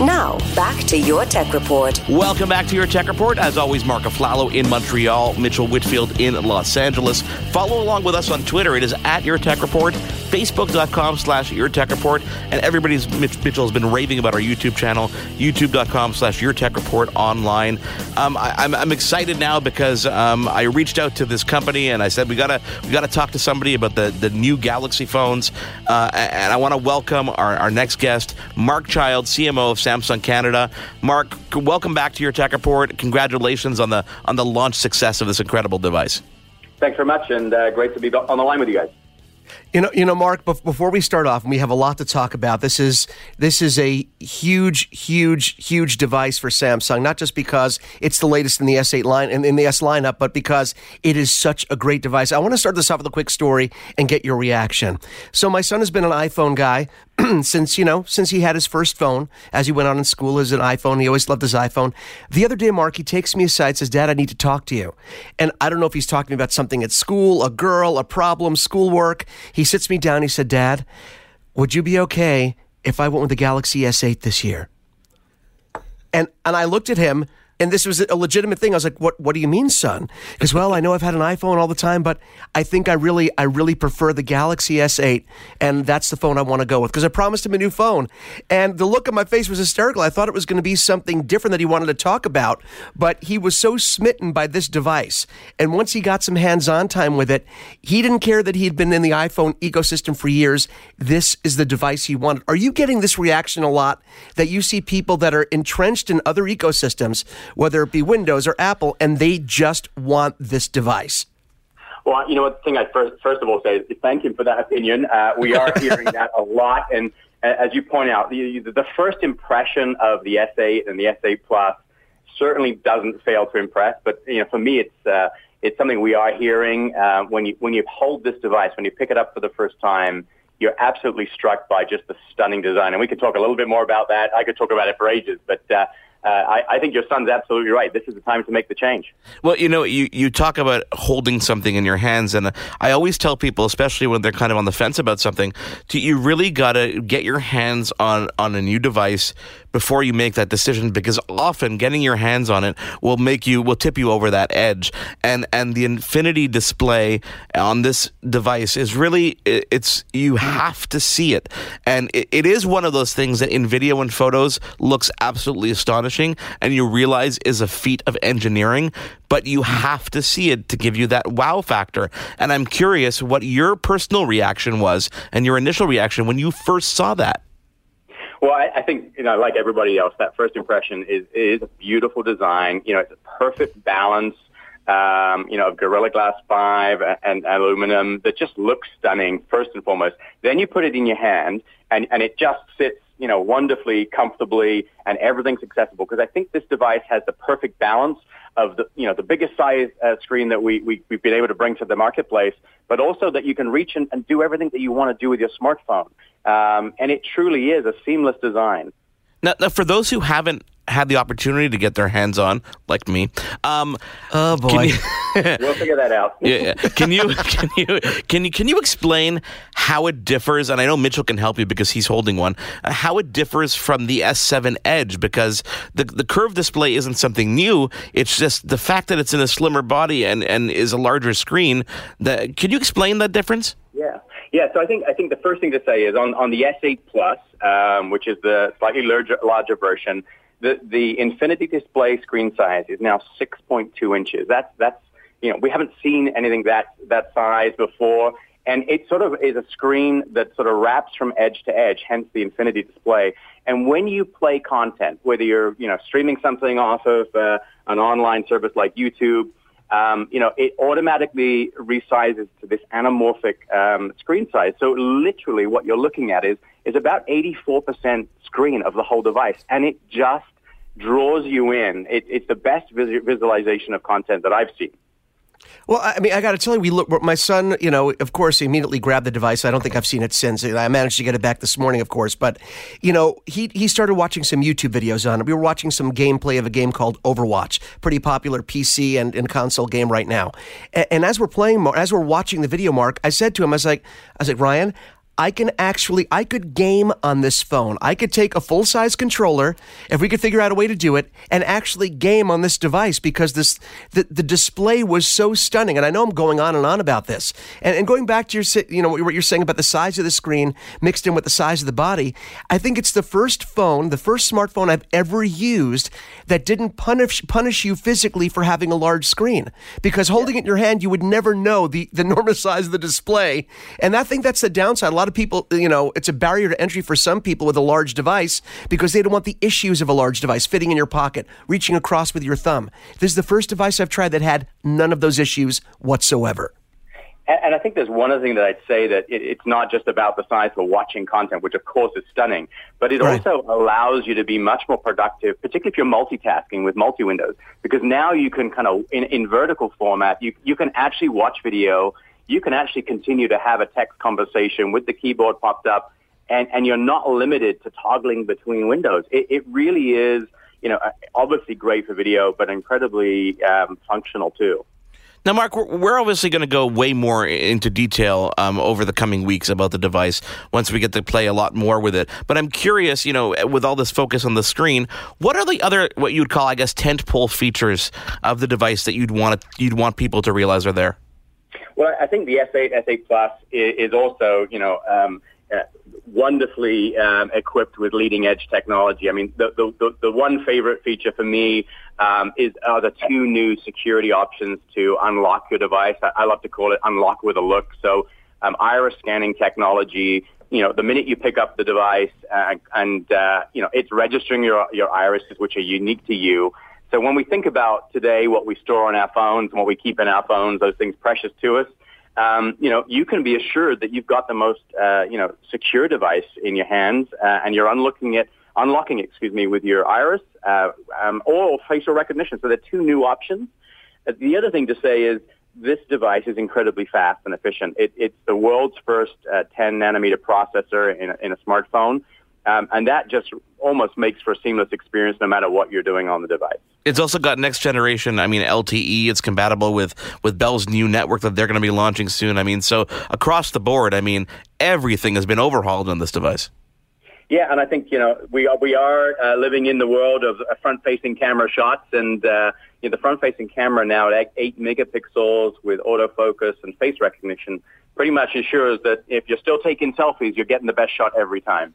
Now, back to your tech report. Welcome back to your tech report. As always, Mark Aflalo in Montreal, Mitchell Whitfield in Los Angeles. Follow along with us on Twitter. It is at your tech report, facebook.com slash your tech report. And everybody's Mitch, Mitchell has been raving about our YouTube channel, youtube.com slash your tech report online. Um, I, am excited now because um, I reached out to this company and I said we gotta we gotta talk to somebody about the, the new Galaxy phones. Uh, and I want to welcome our, our next guest, Mark Child, CMO of Samsung Canada. Mark, welcome back to your tech report. Congratulations on the on the launch success of this incredible device. Thanks very much, and uh, great to be on the line with you guys. You know, you know, Mark. Before we start off, and we have a lot to talk about. This is this is a huge, huge, huge device for Samsung. Not just because it's the latest in the S8 line and in the S lineup, but because it is such a great device. I want to start this off with a quick story and get your reaction. So, my son has been an iPhone guy since you know since he had his first phone. As he went on in school, as an iPhone, he always loved his iPhone. The other day, Mark, he takes me aside, says, "Dad, I need to talk to you." And I don't know if he's talking about something at school, a girl, a problem, schoolwork. He sits me down. He said, Dad, would you be okay if I went with the Galaxy S8 this year? And, and I looked at him and this was a legitimate thing. I was like, "What? What do you mean, son?" Because well, I know I've had an iPhone all the time, but I think I really, I really prefer the Galaxy S8, and that's the phone I want to go with. Because I promised him a new phone, and the look on my face was hysterical. I thought it was going to be something different that he wanted to talk about, but he was so smitten by this device, and once he got some hands-on time with it, he didn't care that he had been in the iPhone ecosystem for years. This is the device he wanted. Are you getting this reaction a lot that you see people that are entrenched in other ecosystems? Whether it be Windows or Apple, and they just want this device. Well, you know what? The thing I first, first of all say is thank him for that opinion. Uh, we are hearing that a lot, and as you point out, the, the first impression of the S8 and the S8 Plus certainly doesn't fail to impress. But you know, for me, it's uh, it's something we are hearing uh, when you when you hold this device, when you pick it up for the first time. You're absolutely struck by just the stunning design, and we could talk a little bit more about that. I could talk about it for ages, but uh, uh, I, I, think your son's absolutely right. This is the time to make the change. Well, you know, you, you talk about holding something in your hands, and I always tell people, especially when they're kind of on the fence about something, to, you really got to get your hands on, on a new device before you make that decision because often getting your hands on it will make you will tip you over that edge. And and the infinity display on this device is really it's you have to see it. And it, it is one of those things that in video and photos looks absolutely astonishing and you realize is a feat of engineering but you have to see it to give you that wow factor. And i'm curious what your personal reaction was and your initial reaction when you first saw that well, I, I think you know, like everybody else, that first impression is is a beautiful design. You know, it's a perfect balance. Um, you know, of Gorilla Glass 5 and, and aluminum that just looks stunning, first and foremost. Then you put it in your hand, and, and it just fits, you know, wonderfully, comfortably, and everything's accessible. Because I think this device has the perfect balance of the, you know, the biggest size uh, screen that we, we, we've been able to bring to the marketplace, but also that you can reach and, and do everything that you want to do with your smartphone. Um, and it truly is a seamless design. Now, now, for those who haven't had the opportunity to get their hands on, like me, um, oh boy, you, we'll figure that out. yeah, can you can you can you can you explain how it differs? And I know Mitchell can help you because he's holding one. Uh, how it differs from the S7 Edge because the the curved display isn't something new. It's just the fact that it's in a slimmer body and and is a larger screen. That can you explain that difference? Yeah. So I think I think the first thing to say is on, on the S8 Plus, um, which is the slightly larger, larger version, the the Infinity Display screen size is now 6.2 inches. That's that's you know we haven't seen anything that that size before, and it sort of is a screen that sort of wraps from edge to edge. Hence the Infinity Display. And when you play content, whether you're you know streaming something off of uh, an online service like YouTube um, you know, it automatically resizes to this anamorphic um, screen size. So literally what you're looking at is, is about 84% screen of the whole device. And it just draws you in. It, it's the best vis- visualization of content that I've seen. Well, I mean, I got to tell you, we look. My son, you know, of course, he immediately grabbed the device. I don't think I've seen it since. I managed to get it back this morning, of course, but you know, he he started watching some YouTube videos on it. We were watching some gameplay of a game called Overwatch, pretty popular PC and, and console game right now. And, and as we're playing, as we're watching the video, Mark, I said to him, I was like, I was like, Ryan, I can actually, I could game on this phone. I could take a full size controller, if we could figure out a way to do it, and actually game on this device because this, the, the display was so stunning. And I know I'm going on and on about this. And, and going back to your, you know, what you're saying about the size of the screen mixed in with the size of the body, I think it's the first phone, the first smartphone I've ever used that didn't punish, punish you physically for having a large screen. Because holding it in your hand, you would never know the, the enormous size of the display. And I think that's the downside. A lot of people, you know, it's a barrier to entry for some people with a large device because they don't want the issues of a large device fitting in your pocket, reaching across with your thumb. This is the first device I've tried that had none of those issues whatsoever. And, I think there's one other thing that I'd say that it, it's not just about the size for watching content, which of course is stunning, but it right. also allows you to be much more productive, particularly if you're multitasking with multi-windows, because now you can kind of, in, in vertical format, you, you can actually watch video you can actually continue to have a text conversation with the keyboard popped up, and, and you're not limited to toggling between windows. It, it really is, you know, obviously great for video, but incredibly um, functional too. Now, Mark, we're obviously going to go way more into detail um, over the coming weeks about the device once we get to play a lot more with it. But I'm curious, you know, with all this focus on the screen, what are the other what you'd call, I guess, tentpole features of the device that you'd want you'd want people to realize are there? Well, I think the S8, S8 Plus is also, you know, um, uh, wonderfully um, equipped with leading edge technology. I mean, the, the, the one favorite feature for me um, is are the two new security options to unlock your device. I, I love to call it unlock with a look. So um, iris scanning technology, you know, the minute you pick up the device uh, and, uh, you know, it's registering your, your irises, which are unique to you. So when we think about today what we store on our phones and what we keep in our phones, those things precious to us, um, you know, you can be assured that you've got the most, uh, you know, secure device in your hands, uh, and you're unlocking it, unlocking, excuse me, with your iris uh, um, or facial recognition. So there are two new options. Uh, the other thing to say is this device is incredibly fast and efficient. It, it's the world's first uh, 10 nanometer processor in a, in a smartphone. Um, and that just almost makes for a seamless experience no matter what you're doing on the device. It's also got next generation. I mean, LTE. It's compatible with with Bell's new network that they're going to be launching soon. I mean, so across the board, I mean, everything has been overhauled on this device. Yeah, and I think you know we are, we are uh, living in the world of uh, front-facing camera shots, and uh, you know, the front-facing camera now at eight megapixels with autofocus and face recognition pretty much ensures that if you're still taking selfies, you're getting the best shot every time.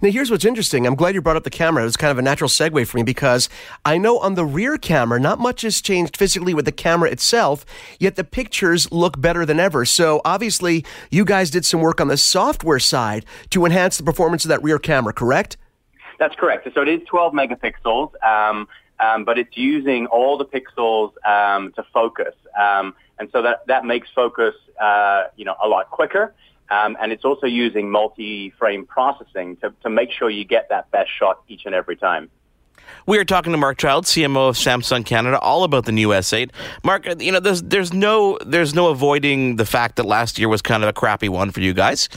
Now, here's what's interesting. I'm glad you brought up the camera. It was kind of a natural segue for me because I know on the rear camera, not much has changed physically with the camera itself, yet the pictures look better than ever. So, obviously, you guys did some work on the software side to enhance the performance of that rear camera, correct? That's correct. So, it is 12 megapixels, um, um, but it's using all the pixels um, to focus. Um, and so that, that makes focus, uh, you know, a lot quicker. Um, and it's also using multi-frame processing to, to make sure you get that best shot each and every time. We are talking to Mark Child, CMO of Samsung Canada, all about the new S8. Mark, you know, there's there's no there's no avoiding the fact that last year was kind of a crappy one for you guys.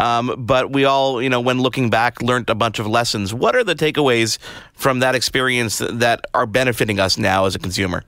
Um, but we all, you know, when looking back, learned a bunch of lessons. What are the takeaways from that experience that are benefiting us now as a consumer?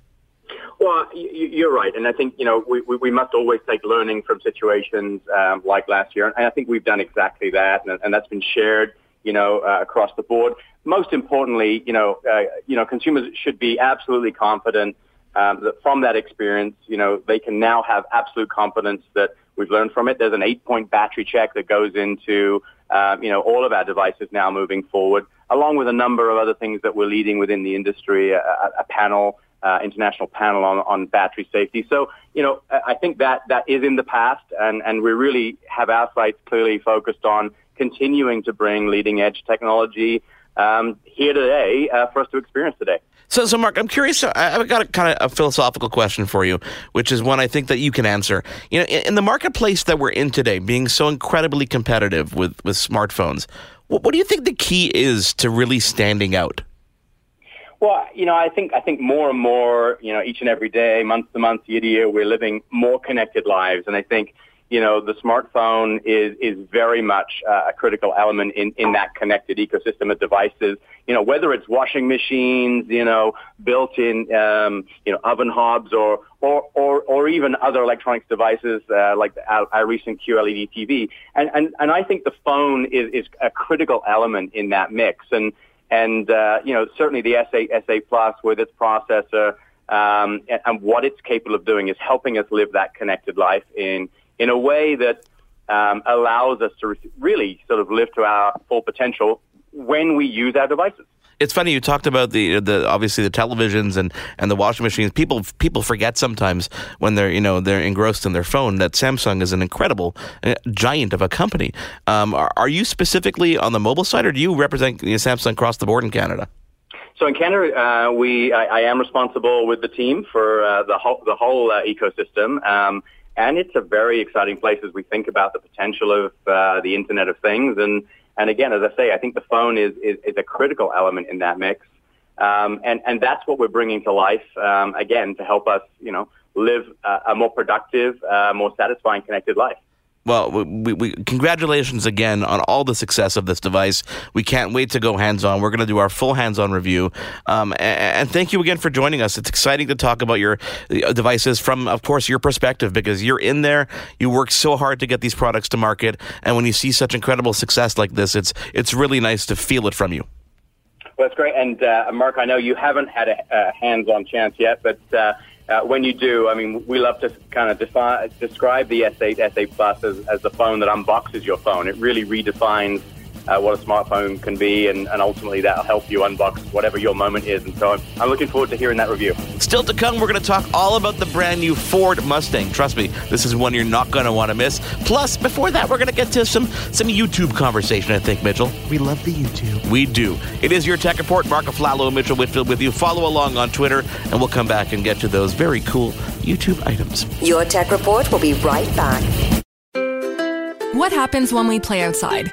Well, you're right, and I think you know we, we must always take learning from situations um, like last year, and I think we've done exactly that, and, and that's been shared, you know, uh, across the board. Most importantly, you know, uh, you know, consumers should be absolutely confident um, that from that experience, you know, they can now have absolute confidence that we've learned from it. There's an eight-point battery check that goes into, um, you know, all of our devices now moving forward, along with a number of other things that we're leading within the industry, a, a panel uh, international panel on, on battery safety. So, you know, I think that that is in the past, and, and we really have our sights clearly focused on continuing to bring leading edge technology um, here today uh, for us to experience today. So, so Mark, I'm curious. I've got a kind of a philosophical question for you, which is one I think that you can answer. You know, in, in the marketplace that we're in today, being so incredibly competitive with with smartphones, what, what do you think the key is to really standing out? Well, you know, I think I think more and more, you know, each and every day, month to month, year to year, we're living more connected lives, and I think you know the smartphone is is very much uh, a critical element in in that connected ecosystem of devices. You know, whether it's washing machines, you know, built-in, um, you know, oven hobs, or or or, or even other electronics devices uh, like the, our, our recent QLED TV, and and and I think the phone is is a critical element in that mix, and and, uh, you know, certainly the S8, S8 Plus with its processor um, and, and, what it's capable of doing is helping us live that connected life in, in a way that um, allows us to re- really sort of live to our full potential when we use our devices it's funny you talked about the the obviously the televisions and, and the washing machines. People people forget sometimes when they're you know they're engrossed in their phone that Samsung is an incredible uh, giant of a company. Um, are, are, you specifically on the mobile side, or do you represent you know, Samsung across the board in Canada? So in Canada, uh, we I, I, am responsible with the team for uh, the whole the whole uh, ecosystem. Um, and it's a very exciting place as we think about the potential of uh, the Internet of Things and and again, as I say, I think the phone is, is, is a critical element in that mix. Um, and, and that's what we're bringing to life, um, again, to help us, you know, live a more productive, uh, more satisfying, connected life. Well, we, we, congratulations again on all the success of this device. We can't wait to go hands on. We're going to do our full hands on review. Um, and, and, thank you again for joining us. It's exciting to talk about your uh, devices from, of course, your perspective because you're in there. You work so hard to get these products to market, and when you see such incredible success like this, it's it's really nice to feel it from you. Well, that's great. And uh, Mark, I know you haven't had a, a hands-on chance yet, but. Uh, uh, when you do, I mean, we love to kind of defi- describe the S8, S8 Plus as, as the phone that unboxes your phone. It really redefines uh, what a smartphone can be, and, and ultimately that'll help you unbox whatever your moment is. And so I'm, I'm looking forward to hearing that review. Still to come, we're going to talk all about the brand new Ford Mustang. Trust me, this is one you're not going to want to miss. Plus, before that, we're going to get to some some YouTube conversation. I think Mitchell. We love the YouTube. We do. It is your tech report. Mark Aflalo, Mitchell Whitfield with you. Follow along on Twitter, and we'll come back and get to those very cool YouTube items. Your tech report will be right back. What happens when we play outside?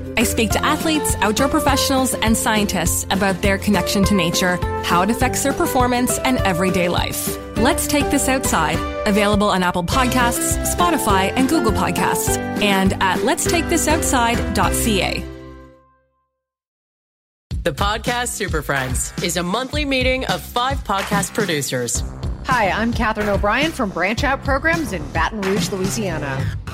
I speak to athletes, outdoor professionals, and scientists about their connection to nature, how it affects their performance, and everyday life. Let's Take This Outside, available on Apple Podcasts, Spotify, and Google Podcasts, and at letstakethisoutside.ca. The Podcast Super Friends is a monthly meeting of five podcast producers. Hi, I'm Katherine O'Brien from Branch Out Programs in Baton Rouge, Louisiana.